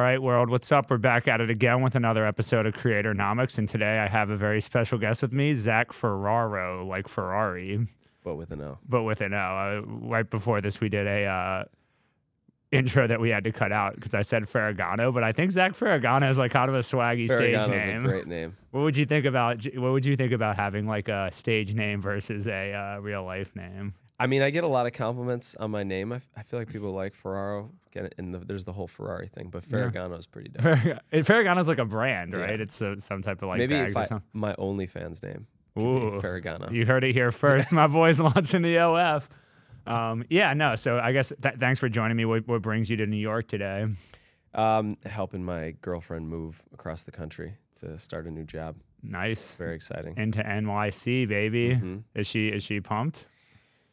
All right, world, what's up? We're back at it again with another episode of Creatornomics, and today I have a very special guest with me, Zach Ferraro, like Ferrari, but with an O. but with an O. Uh, right before this, we did a uh, intro that we had to cut out because I said Ferragamo, but I think Zach Ferragamo is like kind of a swaggy stage Ferragamo's name. a great name. What would you think about? What would you think about having like a stage name versus a uh, real life name? I mean, I get a lot of compliments on my name. I, f- I feel like people like Ferraro, get it, and the, there's the whole Ferrari thing, but Yeah. Ferragamo is pretty dope. Ferrag- Ferragamo is like a brand, Yeah. right? It's uh some type of like Maybe bags if or I, something. my OnlyFans name could Ooh. Ferragamo. You heard it here first. My boy's launching the OF. Um, yeah, no. So I guess th- thanks for joining me. What, what brings you to New York today? Um, helping my girlfriend move across the country to start a new job. Nice. Very exciting. Into NYC, baby. Mhm. Is she is she pumped?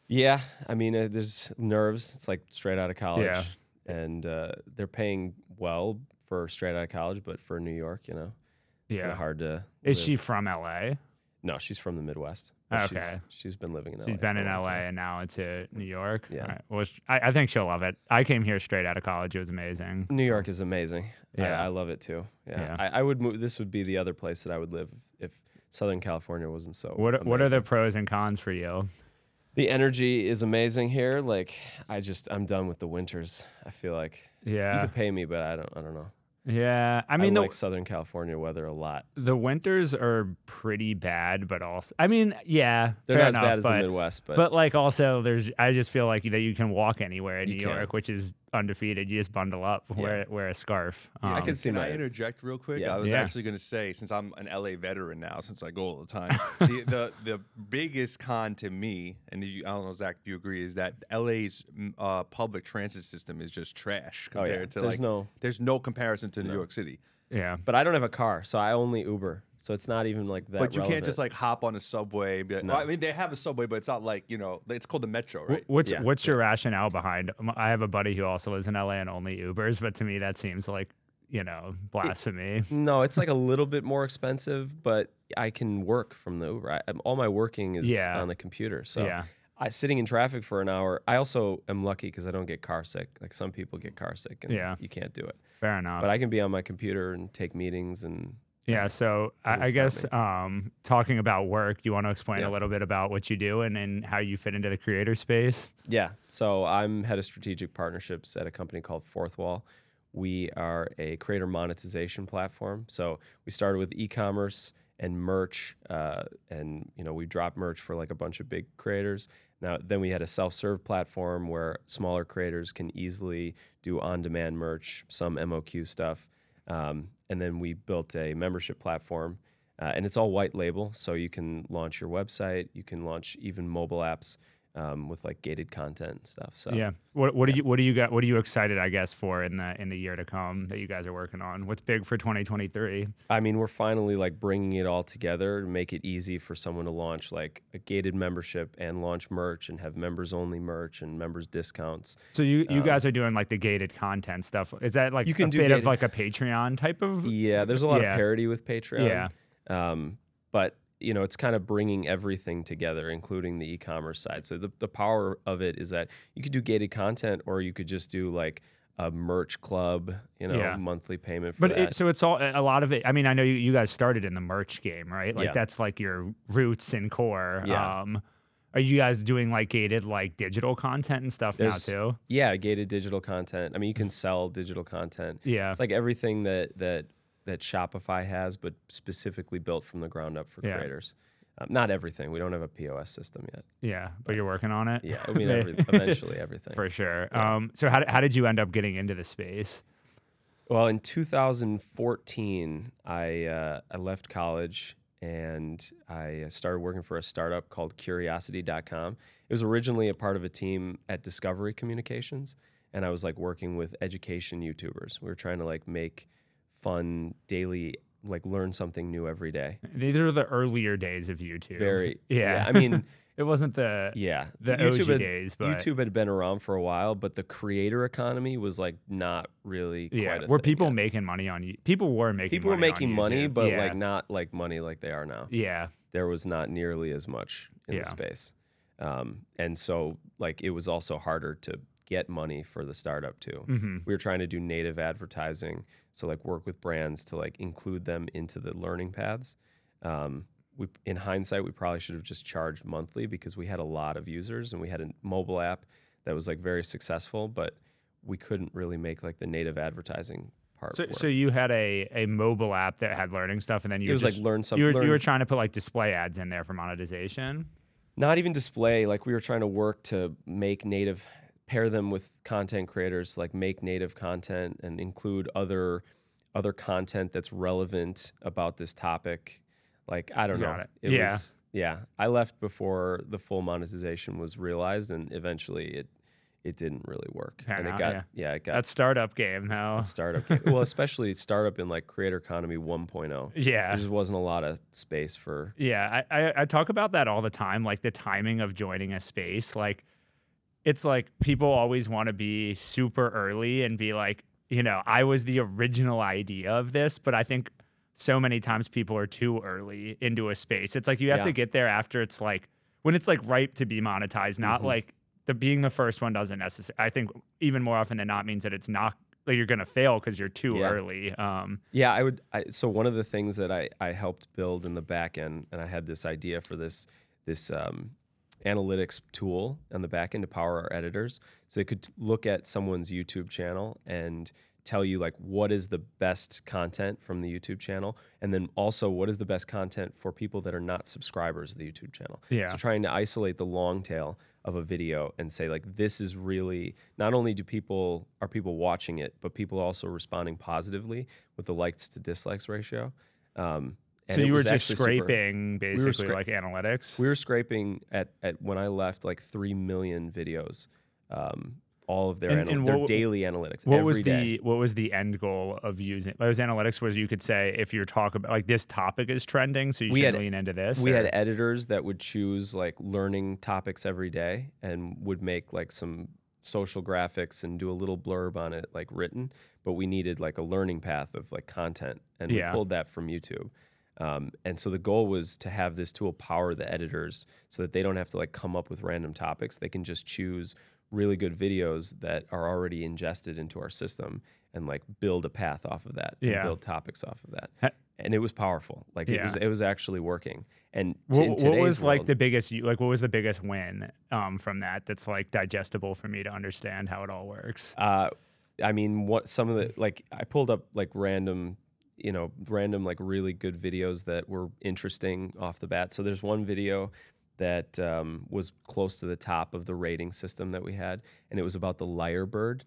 Yeah, I mean, uh, there's nerves. It's like straight out of college, Yeah. and uh, they're paying well for straight out of college, but for New York, you know, it's kind Yeah. of hard to. Is live. she from LA? No, she's from the Midwest. but Okay. She's, she's been living in LA. She's been for in a long LA time. and now into New York. Yeah. All right. Well, sh- I, I think she'll love it. I came here straight out of college. It was amazing. New York is amazing. Yeah, Yeah. I, love it too. Yeah, Yeah. I, I would move. This would be the other place that I would live if Southern California wasn't so. What What are the amazing. pros and cons for you? The energy is amazing here. Like I just, I'm done with the winters. I feel like yeah, you could pay me, but I don't. I don't know. Yeah. I I mean, mean, the, like Southern California weather a lot. the winters are pretty bad, but also, I mean, yeah, They're not as enough, bad as the Midwest, but, But like also, there's I just feel like that you can walk anywhere in New can. York, which is undefeated. You just bundle up, wear wear a scarf. I can see Can my. I interject real quick? Yeah. I was Yeah. actually going to say, since I'm an LA veteran now, since I go all the time, the, the the biggest con to me, and you, I don't know, Zach, if you agree, is that LA's mm, uh, public transit system is just trash Oh, yeah. compared to There's like. no- there's no comparison to New York City. Yeah, but I don't have a car, so I only Uber. So it's not even like that. but you can't just like hop on a subway. And be like, No. well, I mean, they have a subway, but it's not like you know, it's called the Metro, right? What's Yeah. what's your rationale behind? um, I have a buddy who also lives in LA and only Ubers, but to me that seems like you know blasphemy. No, it's like a little bit more expensive, but I can work from the Uber. I, all my working is Yeah. on the computer. So yeah, I sitting in traffic for an hour. I also am lucky because I don't get car sick. Like some people get car sick and Yeah. you can't do it. fair enough. But I can be on my computer and take meetings and yeah, so I, I guess um, talking about work, you want to explain Yeah. a little bit about what you do and, and how you fit into the creator space? yeah. So I'm head of strategic partnerships at a company called Fourthwall. We are a creator monetization platform. So we started with e-commerce and merch, uh, and you know we dropped merch for like a bunch of big creators. Now then we had a self-serve platform where smaller creators can easily do on-demand merch, some MOQ stuff, um, and then we built a membership platform, uh, and it's all white label, so you can launch your website, you can launch even mobile apps um, with like gated content and stuff. So Yeah. What what do you what do you got what are you excited I guess for in the in the year to come that you guys are working on? What's big for 2023? I mean, we're finally like bringing it all together to make it easy for someone to launch like a gated membership and launch merch and have members only merch and members discounts. So you you guys are doing like the gated content stuff. Is that like Um, You can a do bit of like a Patreon type of Yeah, there's a lot Yeah. of parity with Patreon. Yeah. Um, but you know, it's kind of bringing everything together, including the e-commerce side. So the, the power of it is that you could do gated content or you could just do like a merch club, you know, Yeah. monthly payment for But that. it, so it's all a lot of it. I mean, I know you, you guys started in the merch game, right? Like Yeah. that's like your roots and core. Yeah. Um, are you guys doing like gated like digital content and stuff There's- now too? yeah, gated digital content. I mean, you can sell digital content. Yeah. It's like everything that that that Shopify has, but specifically built from the ground up for Yeah. creators. Um, not everything. We don't have a POS system yet. Yeah, but you're working on it. Yeah, I mean, every, eventually everything. for sure. Um, so how, how did you end up getting into the space? Well, in 2014, I uh, I left college and I started working for a startup called Curiosity.com. It was originally a part of a team at Discovery Communications, and I was like working with education YouTubers. We were trying to like make fun daily, like learn something new every day. These are the earlier days of YouTube. Very, yeah. I mean, it wasn't the yeah, the YouTube OG had, days, but YouTube had been around for a while, but the creator economy was like not really. yeah, were people yet. making money on you? People were making people were money on making money, YouTube. but yeah. like not like money like they are now. yeah, There was not nearly as much in Yeah. the space, um, and so like it was also harder to get money for the startup too. Mhm. We were trying to do native advertising, so like work with brands to like include them into the learning paths. Um, we, in hindsight, we probably should have just charged monthly because we had a lot of users and we had a mobile app that was like very successful, but we couldn't really make like the native advertising part. So, so you had a, a mobile app that had learning stuff, and then you it was just, like learn some. you you were trying to put like display ads in there for monetization. not even display like we were trying to work to make native pair them with content creators like make native content and include other other content that's relevant about this topic like i don't Got know it. Yeah. was yeah i left before the full monetization was realized and eventually it it didn't really work Pan and it out, got yeah. yeah, it got That startup game now. startup game. well especially startup in like creator economy 1.0 Yeah. there just wasn't a lot of space for Yeah, I, I, I talk about that all the time, like the timing of joining a space. Like, it's like people always want to be super early and be like, you know, I was the original idea of this, but I think so many times people are too early into a space. It's like you have Yeah. to get there after it's like when it's like ripe to be monetized, not Mhm. like the being the first one doesn't necessarily. I think even more often than not means that it's not like you're gonna fail because you're too Yeah. early. Um, Yeah, I would. I, so one of the things that I, I helped build in the back end, and I had this idea for this this um, analytics tool on the back end to power our editors, so they could look at someone's YouTube channel and tell you like what is the best content from the YouTube channel, and then also what is the best content for people that are not subscribers of the YouTube channel. Yeah. So trying to isolate the long tail of a video and say like this is really not only do people are people watching it, but people also responding positively with the likes to dislikes ratio. Um, and so you were just actually super- scraping basically scra- like analytics. we were scraping at, at when I left like three million videos, um, all of their And- anal- and their daily analytics. what was day. the what was the end goal of using those analytics was you could say if you're talking about like this topic is trending so you We should had- lean into this we had editors that would choose like learning topics every day and would make like some social graphics and do a little blurb on it like written but we needed like a learning path of like content and Yeah. we pulled that from youtube um, and so the goal was to have this tool power the editors so that they don't have to like come up with random topics. They can just choose really good videos that are already ingested into our system and like build a path off of that and Yeah. build topics off of that. And it was powerful. Like it Yeah. was it was actually working. And t- what, what was like the biggest like what was the biggest win um, from that that's like digestible for me to understand how it all works? Uh, I mean, what some of the like I pulled up like random, you know, random like really good videos that were interesting off the bat. So there's one video that um, was close to the top of the rating system that we had, and it was about the lyrebird.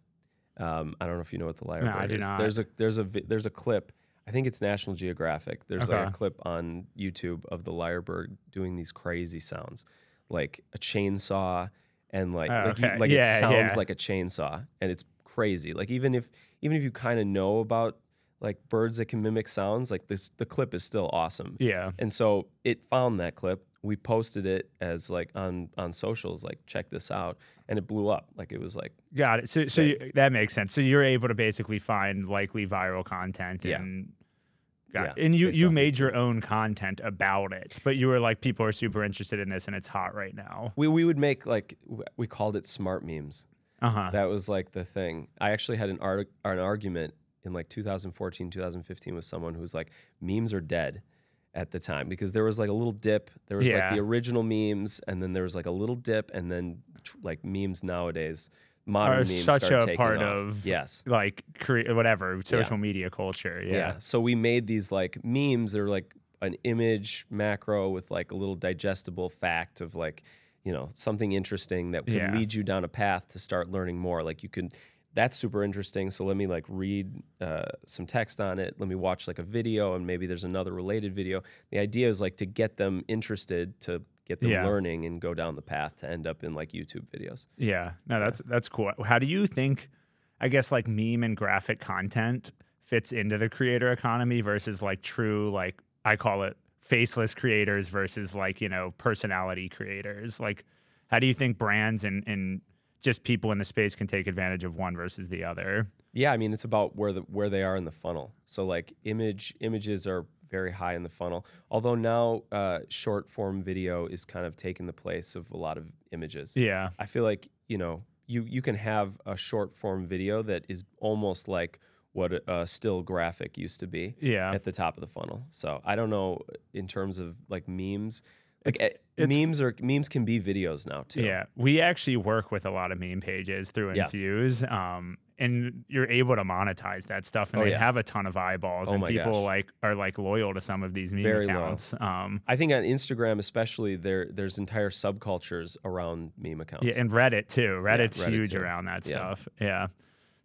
Um, I don't know if you know what the lyrebird I do is. not. There's a there's a there's a clip. I think it's National Geographic. There's like a clip on YouTube of the lyrebird doing these crazy sounds, like a chainsaw, and like Oh, like, you- like Yeah, it sounds yeah. like a chainsaw, and it's crazy. Like even if even if you kind of know about like birds that can mimic sounds, like this the clip is still awesome. yeah And so it found that clip. We posted it as like on on socials, like check this out, and it blew up. Like it was like got it so so you, that makes sense so you're able to basically find likely viral content Yeah. and got Yeah, it. and you you made your own content about it but you were like people are super interested in this and it's hot right now we we would make like we called it smart memes. uh-huh That was like the thing. I actually had an art an argument in like 2014, 2015 with someone who was like, memes are dead at the time because there was like a little dip. There was like the original memes, and then there was like a little dip, and then tr- like memes nowadays, modern Are memes such a part off. of yes. like create whatever social media culture Yeah. yeah So we made these like memes. They're like an image macro with like a little digestible fact of like, you know, something interesting that could Yeah. lead you down a path to start learning more. Like you could, that's super interesting. So let me like read uh, some text on it. Let me watch like a video and maybe there's another related video. The idea is like to get them interested to get them Yeah. learning and go down the path to end up in like YouTube videos. Yeah, no, that's that's cool. How do you think, I guess, like meme and graphic content fits into the creator economy versus like true, like I call it faceless creators versus like you know personality creators? Like, how do you think brands and and just people in the space can take advantage of one versus the other? Yeah, I mean it's about where the where they are in the funnel. So like image images are very high in the funnel. Although now uh, short form video is kind of taking the place of a lot of images. Yeah, I feel like you know you you can have a short form video that is almost like what a, a still graphic used to be Yeah. at the top of the funnel. So I don't know in terms of like memes. Like eh, it's- memes or memes can be videos now too. Yeah, we actually work with a lot of meme pages through Yeah. Infuse, um, and you're able to monetize that stuff, and Oh, they yeah. have a ton of eyeballs, Oh and people gosh. like are like loyal to some of these meme Very accounts. Um, I think on Instagram especially there there's entire subcultures around meme accounts. yeah, and Reddit too. Reddit's Reddit huge too. around that Yeah. stuff. Yeah.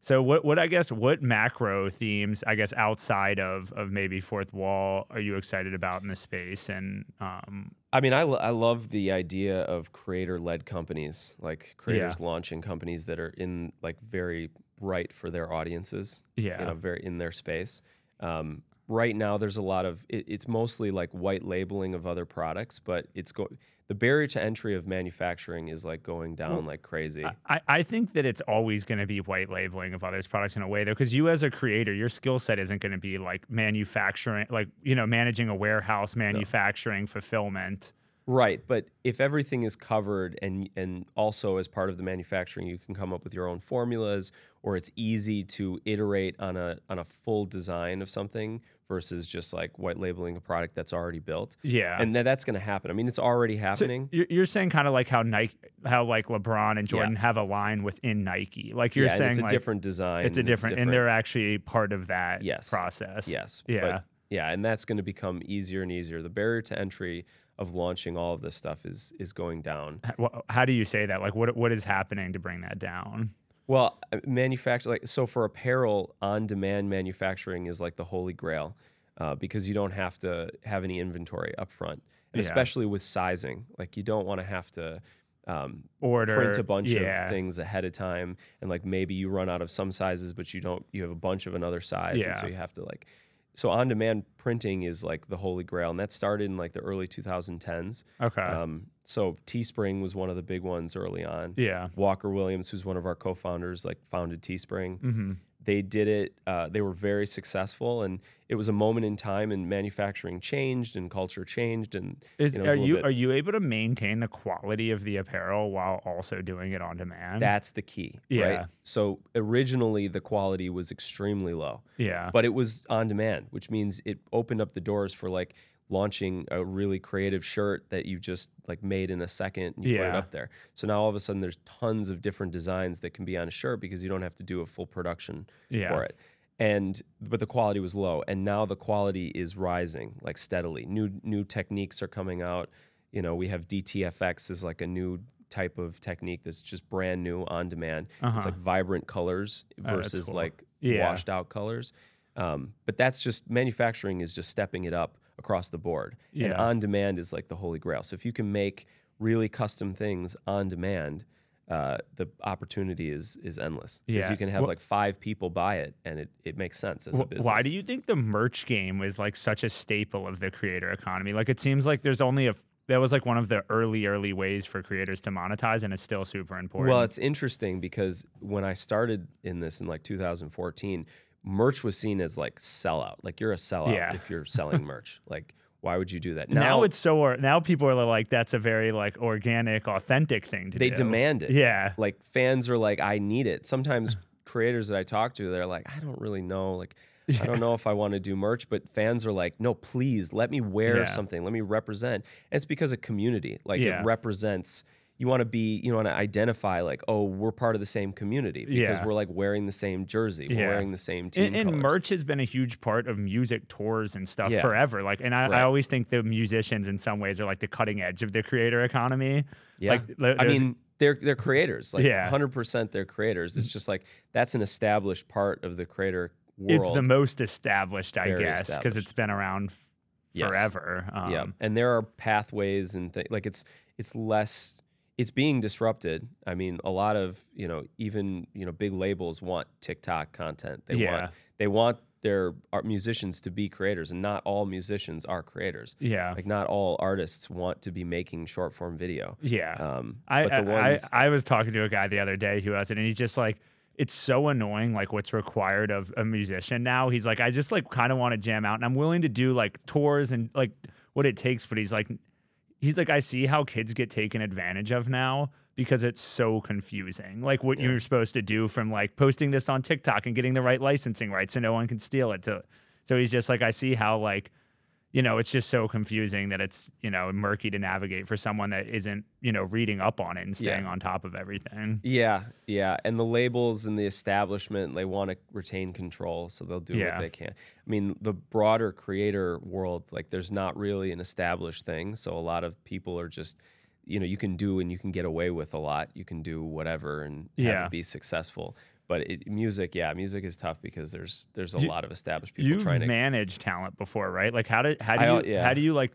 So what what I guess what macro themes I guess outside of of maybe Fourthwall are you excited about in the space and um I mean, I, lo- I love the idea of creator led companies, like creators launching companies that are in like very right for their audiences. Yeah. You know, very in their space. Um, right now, there's a lot of, it, it's mostly like white labeling of other products, but it's go, the barrier to entry of manufacturing is like going down like crazy. I, I think that it's always going to be white labeling of others' products in a way, though, because you as a creator, your skill set isn't going to be like manufacturing, like you know, managing a warehouse, manufacturing, fulfillment. Right, but if everything is covered and and also as part of the manufacturing, you can come up with your own formulas, or it's easy to iterate on a on a full design of something versus just like white labeling a product that's already built. Yeah. and that, that's going to happen. I mean, it's already happening. you're, you're saying kind of like how Nike, how like LeBron and Jordan have a line within Nike. Like you're yeah, saying, it's a like, different design. it's a and different, and they're actually part of that Yes. process. yes, Yeah. but yeah, and that's going to become easier and easier. The barrier to entry of launching all of this stuff is is going down. How do you say that? Like, what what is happening to bring that down? Well, uh, manufacture like so for apparel, on-demand manufacturing is like the holy grail uh, because you don't have to have any inventory up front, and Yeah. especially with sizing, like you don't want to have to um, Order print a bunch yeah. of things ahead of time, and like maybe you run out of some sizes, but you don't you have a bunch of another size, and so you have to like. So on-demand printing is like the holy grail, and that started in like the early 2010s. Okay. Um, so Teespring was one of the big ones early on. yeah. Walker Williams, who's one of our co-founders, like founded Teespring. hmm They did it. Uh, they were very successful, and it was a moment in time, and manufacturing changed, and culture changed, and Is you know, are you bit- are you able to maintain the quality of the apparel while also doing it on demand? that's the key, Yeah. right? So originally the quality was extremely low, yeah. but it was on demand, which means it opened up the doors for like launching a really creative shirt that you just like made in a second and you put it up there. So now all of a sudden there's tons of different designs that can be on a shirt because you don't have to do a full production Yeah. for it. And but the quality was low and now the quality is rising like steadily. New new techniques are coming out. You know, we have DTFX is like a new type of technique that's just brand new on demand. Uh-huh. It's like vibrant colors Oh, versus cool. like Yeah. washed out colors. Um, but that's just manufacturing is just stepping it up across the board. And on demand is like the holy grail. So if you can make really custom things on demand, uh, the opportunity is is endless. Because Yeah. you can have Wh- like five people buy it, and it, it makes sense as a business. Why do you think the merch game was like such a staple of the creator economy? Like it seems like there's only a that was like one of the early early ways for creators to monetize, and it's still super important. Well, it's interesting because when I started in this in like 2014, merch was seen as like sellout. Like you're a sellout Yeah. if you're selling merch. Like why would you do that? now, it's so or- now people are like that's a very like organic, authentic thing to they do. They demand it. Yeah, like fans are like i need it sometimes creators that i talk to they're like i don't really know like i don't know if i want to do merch but fans are like no please let me wear Yeah. something let me represent and it's because of community like Yeah. it represents you want to be you want to identify like oh we're part of the same community because Yeah. we're like wearing the same jersey we're Yeah. wearing the same team and, and merch has been a huge part of music tours and stuff Yeah. forever. Like, and I, Right. I always think the musicians in some ways are like the cutting edge of the creator economy. Yeah. Like, I mean, they're they're creators. Like Yeah. 100% they're creators. It's just like that's an established part of the creator world. it's the most established, I Very guess, because it's been around f- Yes. forever. Um, yeah, and there are pathways and th- like it's it's less it's being disrupted. I mean, a lot of you know even you know big labels want TikTok content. They Yeah. want they want their art musicians to be creators, and not all musicians are creators. Yeah. Like not all artists want to be making short form video. yeah. Um, I, but the I, ones I I was talking to a guy the other day who has it, and he's just like, it's so annoying, like what's required of a musician now. He's like, I just like kind of want to jam out, and I'm willing to do like tours and like what it takes. But he's like, he's like, I see how kids get taken advantage of now because it's so confusing. Like what Yeah. you're supposed to do from like posting this on TikTok and getting the right licensing rights so no one can steal it. To so he's just like I see how like you know it's just so confusing that it's you know murky to navigate for someone that isn't you know reading up on it and staying Yeah. on top of everything. Yeah, yeah, and the labels and the establishment they want to retain control, so they'll do Yeah. what they can. I mean, the broader creator world, like there's not really an established thing, so a lot of people are just, you know, you can do and you can get away with a lot. You can do whatever and have Yeah. it be successful. But it, music, yeah, music is tough because there's there's a You- lot of established people You've trying to. managed talent before, right? Like how do how do I, you yeah. how do you like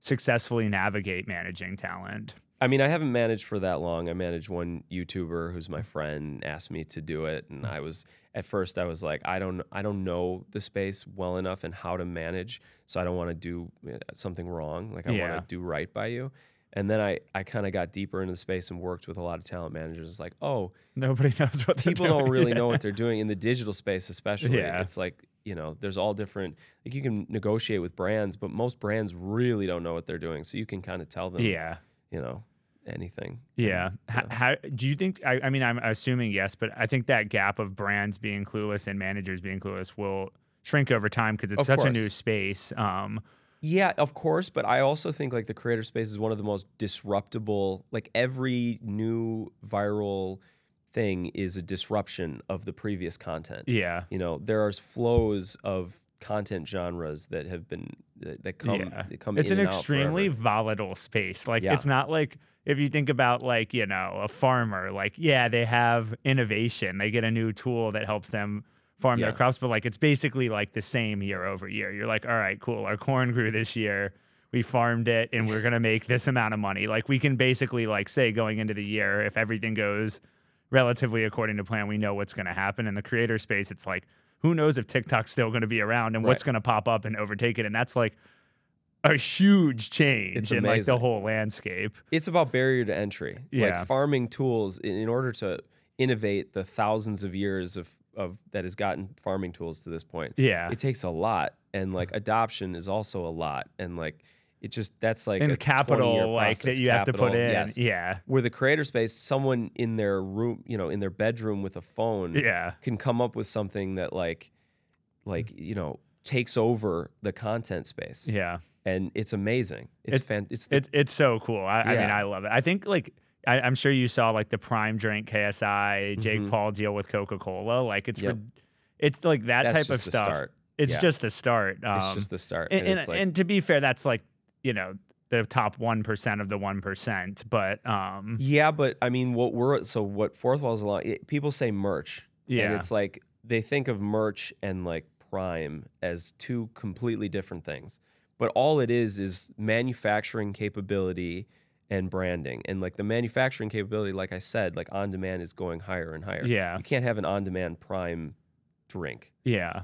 successfully navigate managing talent? I mean, I haven't managed for that long. I managed one YouTuber who's my friend asked me to do it, and I was at first I was like, I don't, I don't know the space well enough and how to manage, so I don't want to do uh, something wrong. Like I Yeah. want to do right by you. And then I, I kind of got deeper into the space and worked with a lot of talent managers. It's like, oh, Nobody knows what people don't really Yeah. know what they're doing in the digital space, especially. Yeah. It's like, you know, there's all different, like you can negotiate with brands, but most brands really don't know what they're doing. So you can kind of tell them, Yeah. you know, anything. Yeah. And, How, yeah. how do you think? I, I mean, I'm assuming yes, but I think that gap of brands being clueless and managers being clueless will shrink over time because it's Of such a new space. Um, Yeah, of course, but I also think like the creator space is one of the most disruptable. Like every new viral thing is a disruption of the previous content. yeah. You know, there are flows of content genres that have been that, that come yeah. that come It's an extremely volatile space. Like Yeah. it's not like if you think about like, you know, a farmer, like, yeah, they have innovation. They get a new tool that helps them farm their crops, but like it's basically like the same year over year. You're like, all right, cool. Our corn grew this year. We farmed it and we're gonna make this amount of money. Like we can basically like say going into the year, if everything goes relatively according to plan, we know what's gonna happen. In the creator space, it's like, who knows if TikTok's still gonna be around and what's gonna pop up and overtake it. And that's like a huge change It's in like the whole landscape. It's about barrier to entry. Yeah. Like farming tools in order to innovate the thousands of years of of that has gotten farming tools to this point. Yeah. It takes a lot and like adoption is also a lot and like it just that's like and a 20-year capital like that you have to put in. yes. Yeah. where the creator space, someone in their room, you know, in their bedroom with a phone, Yeah. can come up with something that like, like you know, takes over the content space, Yeah. and it's amazing. It's It's- fan. It's the, It's it's so cool. I, I mean, I love it. I think like I, I'm sure you saw like the Prime drink KSI, Jake Mhm. Paul deal with Coca Cola. Like it's Yep. it's like that that's type of stuff. Start. It's Yeah. just the start. Um, it's just the start, and, and, and, like and to be fair, that's like you know the top one percent of the one percent. But um, yeah, but I mean, what we're so what Fourthwall is a lot. It, people say merch, and yeah, it's like they think of merch and like Prime as two completely different things. But all it is is manufacturing capability and branding. And like the manufacturing capability, like I said, like on demand is going higher and higher. yeah, You can't have an on demand Prime drink, yeah.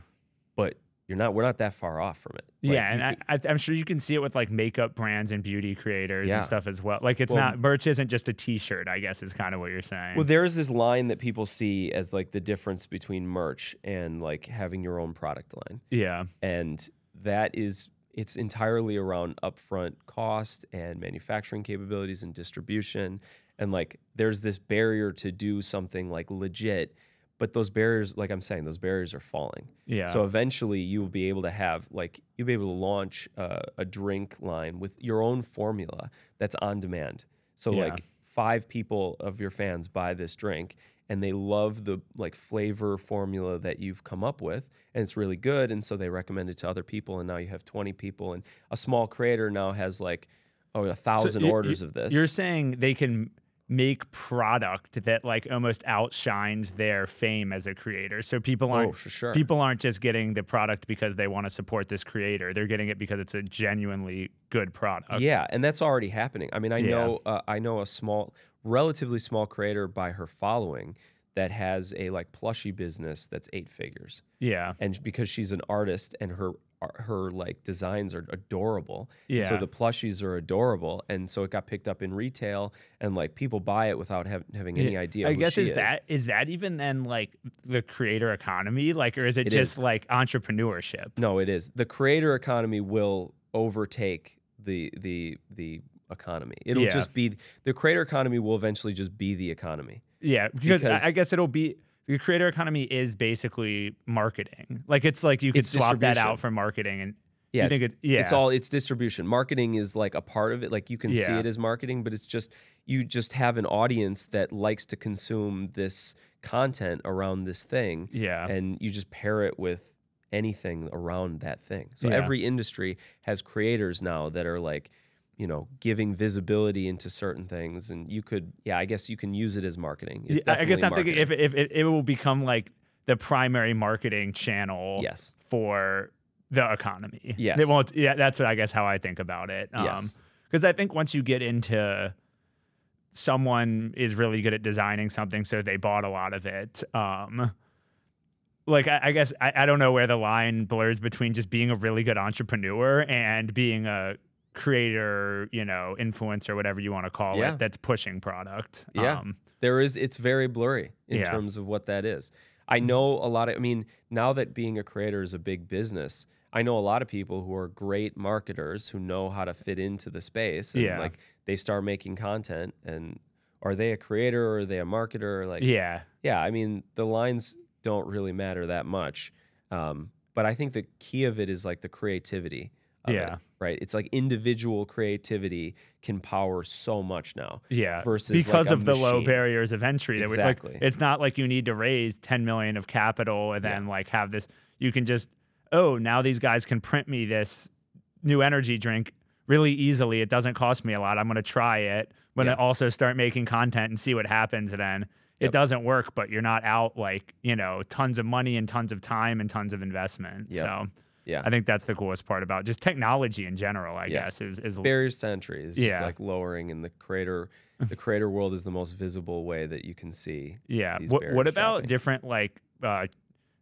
but you're not. We're not that far off from it. Like, yeah, and I, I, I'm sure you can see it with like makeup brands and beauty creators Yeah. and stuff as well. Like it's Well- not merch isn't just a T-shirt. I guess is kind of what you're saying. Well, there's this line that people see as like the difference between merch and like having your own product line. yeah, and that is it's entirely around upfront cost and manufacturing capabilities and distribution and like there's this barrier to do something like legit but those barriers like i'm saying those barriers are falling yeah. so eventually you will be able to have like you'll be able to launch uh, a drink line with your own formula that's on demand so Yeah. like five people of your fans buy this drink and they love the like flavor formula that you've come up with and it's really good and so they recommend it to other people and now you have 20 people and a small creator now has like oh a So thousand y- orders of this You're saying they can make product that like almost outshines their fame as a creator. So people oh aren't for sure people aren't just getting the product because they want to support this creator. They're getting it because it's a genuinely good product. Yeah, and that's already happening. I mean, I Yeah. know uh, I know a small, relatively small creator by her following that has a like plushy business that's eight figures, Yeah. and because she's an artist and her uh, her like designs are adorable, and Yeah. so the plushies are adorable, and so it got picked up in retail, and like people buy it without hav- having any Yeah, idea. I who guess she is, that is that even then like the creator economy, like, or is it, It just is. like entrepreneurship? No, it is. The creator economy will overtake the the the economy. It'll Yeah. just be the creator economy will eventually just be the economy. Yeah, because, I- I guess it'll be the creator economy is basically marketing. Like it's like you could swap that out for marketing, and Yeah, you think it's, it, yeah, it's all it's distribution. Marketing is like a part of it. Like you can see it as marketing, but it's just you just have an audience that likes to consume this content around this thing. yeah, and you just pair it with anything around that thing. So Yeah. every industry has creators now that are like, you know, giving visibility into certain things, and you could, yeah, I guess you can use it as marketing. Yeah, I guess I'm definitely thinking if, marketing. if it, will become like the primary marketing channel yes, for the economy. Yes. It won't. Yeah, that's what I guess how I think about it. Yes. Because I think once you get into someone is really good at designing something, so they bought a lot of it. Um, like I, I guess I, I don't know where the line blurs between just being a really good entrepreneur and being a creator, you know, influencer, whatever you want to call Yeah. it, that's pushing product. Yeah. Um, there is. It's very blurry in Yeah. terms of what that is. I know a lot of. I mean, now that being a creator is a big business. I know a lot of people who are great marketers who know how to fit into the space. And Yeah. like they start making content and are they a creator or are they a marketer? Like yeah. yeah, I mean, the lines don't really matter that much. Um, but I think the key of it is like the creativity. Yeah. It, right. It's like individual creativity can power so much now. Yeah, versus, because a of the low barriers of entry. That we, Exactly. like, it's not like you need to raise 10 million of capital and Yeah. then like have this. You can just, oh, now these guys can print me this new energy drink really easily. It doesn't cost me a lot. I'm going to try it. I'm going Yeah. also start making content and see what happens. And then it Yep. doesn't work, but you're not out like you know tons of money and tons of time and tons of investment. Yep. So Yeah. I think that's the coolest part about just technology in general. I Yes. guess is is Barriers to entry is just Yeah. like lowering, and the creator, the creator world is the most visible way that you can see. Yeah. these What, what about different like uh,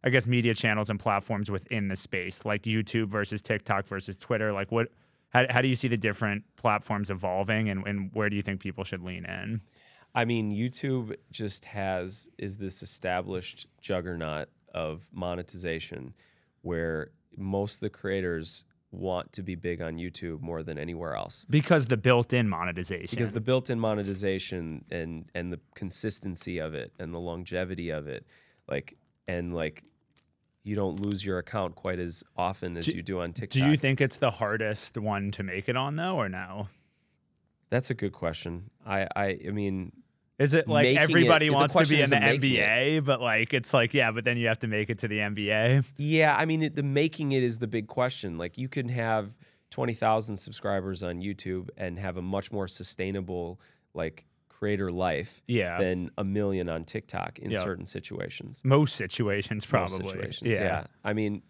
I guess media channels and platforms within the space, like YouTube versus TikTok versus Twitter? Like what? How, how do you see the different platforms evolving, and, and where do you think people should lean in? I mean, YouTube just has is this established juggernaut of monetization where most of the creators want to be big on YouTube more than anywhere else. Because the built-in monetization. Because the built-in monetization and and the consistency of it and the longevity of it, like and like you don't lose your account quite as often as Do- you do on TikTok. do you think it's the hardest one to make it on though, or no? That's a good question. I I, I mean, Is it like Making it- everybody wants to be in the isn't it. NBA, but like it's like yeah, but then you have to make it to the NBA. Yeah, I mean, it, the making it is the big question. Like, you can have twenty thousand subscribers on YouTube and have a much more sustainable, like, creator life Yeah, than a million on TikTok in Yeah. certain situations. most situations probably. Most situations, yeah. I mean,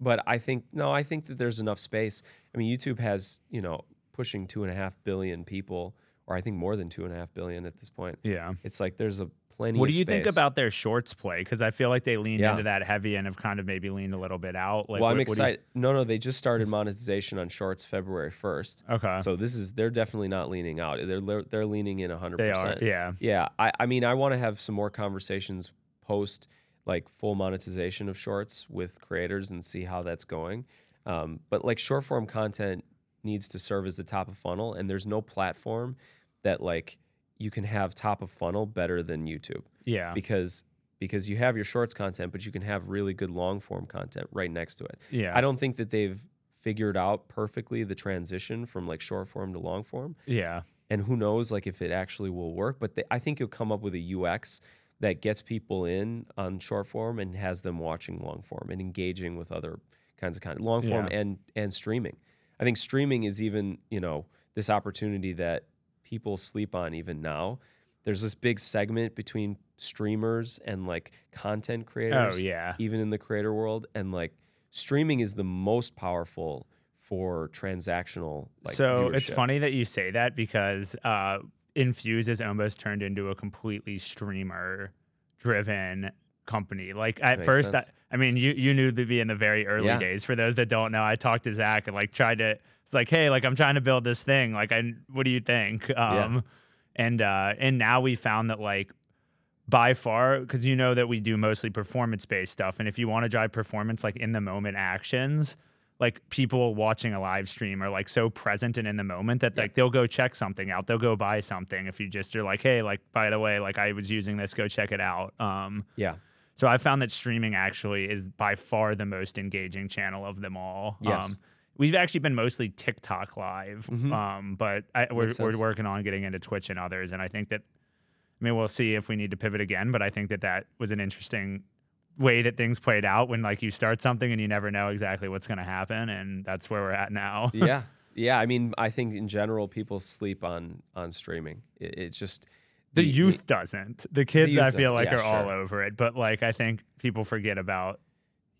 but I think no, I think that there's enough space. I mean, YouTube has you know pushing two and a half billion people, or I think more than two and a half billion at this point. yeah. It's like there's a plenty. What do you think about their shorts play? Because I feel like they leaned Yeah. into that heavy and have kind of maybe leaned a little bit out. Like, well, I'm what- what you- excited. No, no, they just started monetization on Shorts February 1st. okay, So this is they're definitely not leaning out. They're they're, they're leaning in 100%. they are. Yeah, Yeah, I, I mean, I want to have some more conversations post like full monetization of shorts with creators and see how that's going. Um, but like short form content needs to serve as the top of funnel, and there's no platform that like you can have top of funnel better than YouTube yeah, because because you have your shorts content, but you can have really good long form content right next to it. yeah. I don't think that they've figured out perfectly the transition from like short form to long form Yeah, and who knows like if it actually will work but they, i think you'll come up with a ux that gets people in on short form and has them watching long form and engaging with other kinds of content long form Yeah. and and streaming i think streaming is even you know this opportunity that people sleep on even now. There's this big segment between streamers and like content creators oh yeah, even in the creator world and like streaming is the most powerful for transactional like so it's funny that you say that because uh, Infuse has almost turned into a completely streamer driven company. Like at Makes first, I. I mean, you you knew to be in the very early Yeah. days. For those that don't know, I talked to Zach and like tried to. It's like, hey, like I'm trying to build this thing. Like, I what do you think? Um, and uh, and now we found that like by far because you know that we do mostly performance based stuff and if you want to drive performance like in the moment actions like people watching a live stream are like so present and in the moment that like they'll go check something out. They'll go buy something if you just are like, hey, like by the way, like I was using this, go check it out. Um, Yeah. So I found that streaming actually is by far the most engaging channel of them all. Yes. Um, we've actually been mostly TikTok live, Mhm. um, but I, we're, we're working on getting into Twitch and others. And I think that, I mean, we'll see if we need to pivot again, but I think that that was an interesting way that things played out when like you start something and you never know exactly what's going to happen. And that's where we're at now. yeah yeah i mean i think in general people sleep on on streaming it, it's just the youth doesn't. The kids, youth I feel like, Yeah, are all over it. But like, I think people forget about,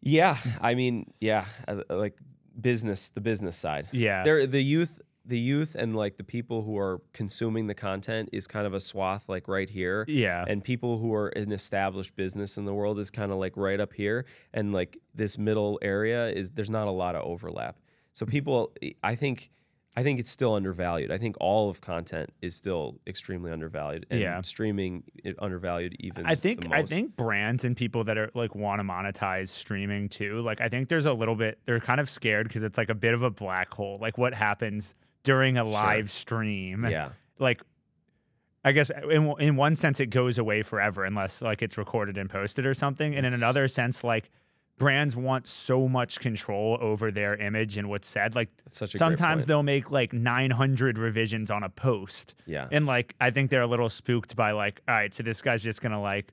yeah i mean yeah uh, like business the business side yeah. there the youth the youth and like the people who are consuming the content is kind of a swath like right here Yeah. and people who are in established business in the world is kind of like right up here and like this middle area is there's not a lot of overlap so people i think i think it's still undervalued i think all of content is still extremely undervalued and Yeah. streaming it undervalued even I think I think brands and people that are like want to monetize streaming too. Like I think there's a little bit they're kind of scared because it's like a bit of a black hole. Like what happens during a live stream? yeah Like I guess uh, in in one sense it goes away forever unless like it's recorded and posted or something. And in another sense like brands want so much control over their image and what's said. Like such a sometimes they'll make like 900 revisions on a post. yeah And like, I think they're a little spooked by like, all right, so this guy's just gonna like,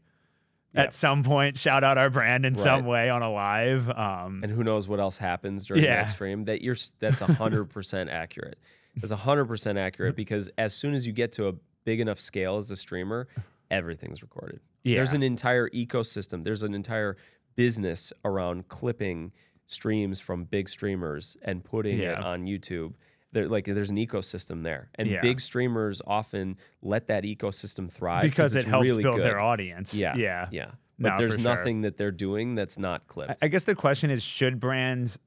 Yeah. at some point, shout out our brand in some way on a live. Um, and who knows what else happens during Yeah. that stream that you're that's 100% accurate that's 100% accurate because as soon as you get to a big enough scale as a streamer everything's recorded Yeah. there's an entire ecosystem there's an entire business around clipping streams from big streamers and putting it on youtube there, like there's an ecosystem there and Yeah. big streamers often let that ecosystem thrive because it helps really build good. their audience. yeah yeah. yeah No, but there's for sure. nothing that they're doing that's not clipped I guess the question is, should brands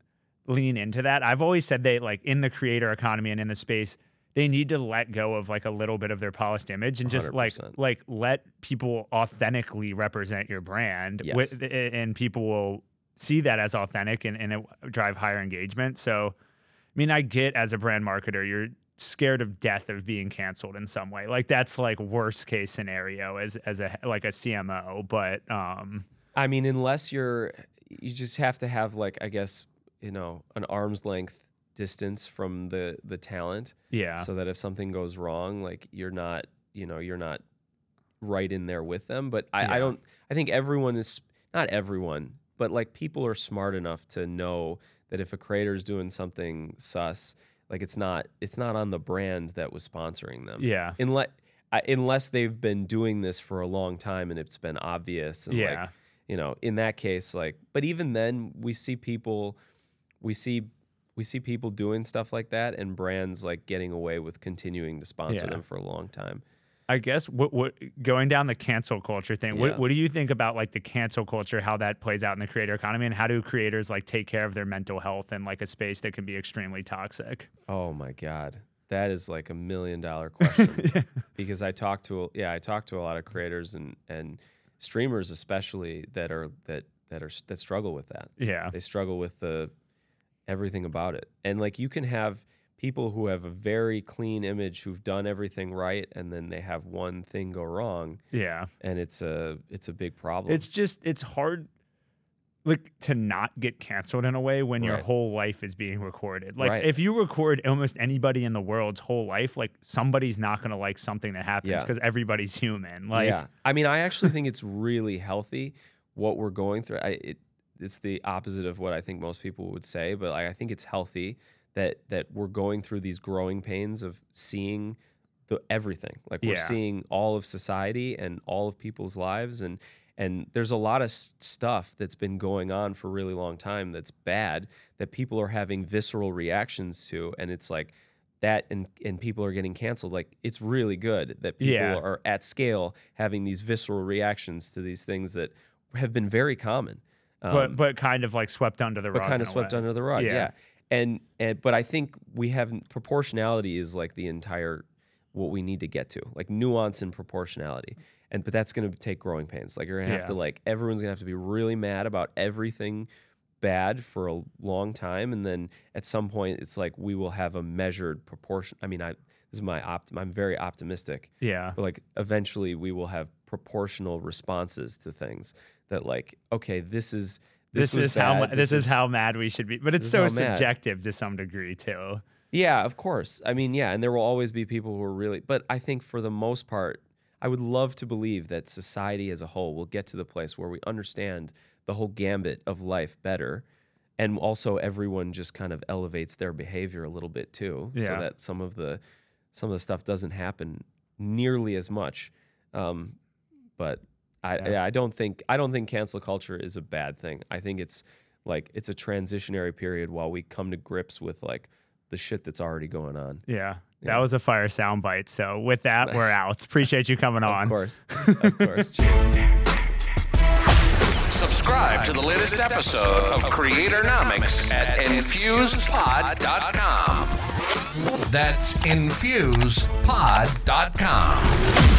lean into that? I've always said they like in the creator economy and in the space, they need to let go of like a little bit of their polished image and just like 100%. like let people authentically represent your brand Yes. with, and people will see that as authentic and, and it drive higher engagement. So I mean, I get as a brand marketer, you're scared of death of being canceled in some way. Like that's like worst case scenario as as a like a CMO, but um I mean, unless you're, you just have to have like, I guess, you know, an arm's length distance from the the talent, yeah. so that if something goes wrong, like you're not, you know, you're not right in there with them. But I, Yeah. I don't. I think everyone is not everyone, but like people are smart enough to know that if a creator's doing something sus, like it's not, it's not on the brand that was sponsoring them yeah. unless unless they've been doing this for a long time and it's been obvious and Yeah. like you know in that case like but even then we see people we see we see people doing stuff like that and brands like getting away with continuing to sponsor Yeah. them for a long time I guess what what going down the cancel culture thing. What Yeah. what do you think about like the cancel culture, how that plays out in the creator economy, and how do creators like take care of their mental health in like a space that can be extremely toxic? oh my god that is like a million dollar question because I talk to yeah I talk to a lot of creators and and streamers especially that are that that are that struggle with that Yeah. they struggle with the everything about it and like you can have people who have a very clean image who've done everything right and then they have one thing go wrong Yeah. and it's a it's a big problem It's just it's hard like to not get canceled in a way when your whole life is being recorded. Like Right. if you record almost anybody in the world's whole life, like somebody's not going to like something that happens Yeah. because everybody's human. Like yeah i mean i actually think it's really healthy what we're going through i it, it's the opposite of what i think most people would say but I, I think it's healthy that that we're going through these growing pains of seeing the everything like we're Yeah. seeing all of society and all of people's lives and and there's a lot of stuff that's been going on for a really long time that's bad that people are having visceral reactions to and it's like that and and people are getting canceled like it's really good that people Yeah. are at scale having these visceral reactions to these things that have been very common Um, but kind of like swept under the but rug. kind of swept way. under the rug. Yeah. Yeah. And and but I think we have proportionality is like the entire what we need to get to, like nuance and proportionality. And but that's going to take growing pains. Like you're going to have Yeah. to like everyone's going to have to be really mad about everything bad for a long time, and then at some point, it's like we will have a measured proportion. I mean, I this is my opt. I'm very optimistic. Yeah. But like eventually, we will have proportional responses to things. That like, okay, this is This, was is how bad, mu- this, is, how mad we should be, but it's so is how mad. subjective to some degree too. Yeah, of course. I mean, yeah, and there will always be people who are really, but I think for the most part, I would love to believe that society as a whole will get to the place where we understand the whole gambit of life better. And also everyone just kind of elevates their behavior a little bit too. So that some of the some of the stuff doesn't happen nearly as much. Um, but I, Yeah. yeah, I don't think I don't think cancel culture is a bad thing. I think it's like it's a transitionary period while we come to grips with like the shit that's already going on. Yeah. That was a fire soundbite. So with that, we're out. Appreciate you coming on. Of course. of course. Cheers. Subscribe to the latest episode of Creatornomics at infusepod.com. That's infusepod.com.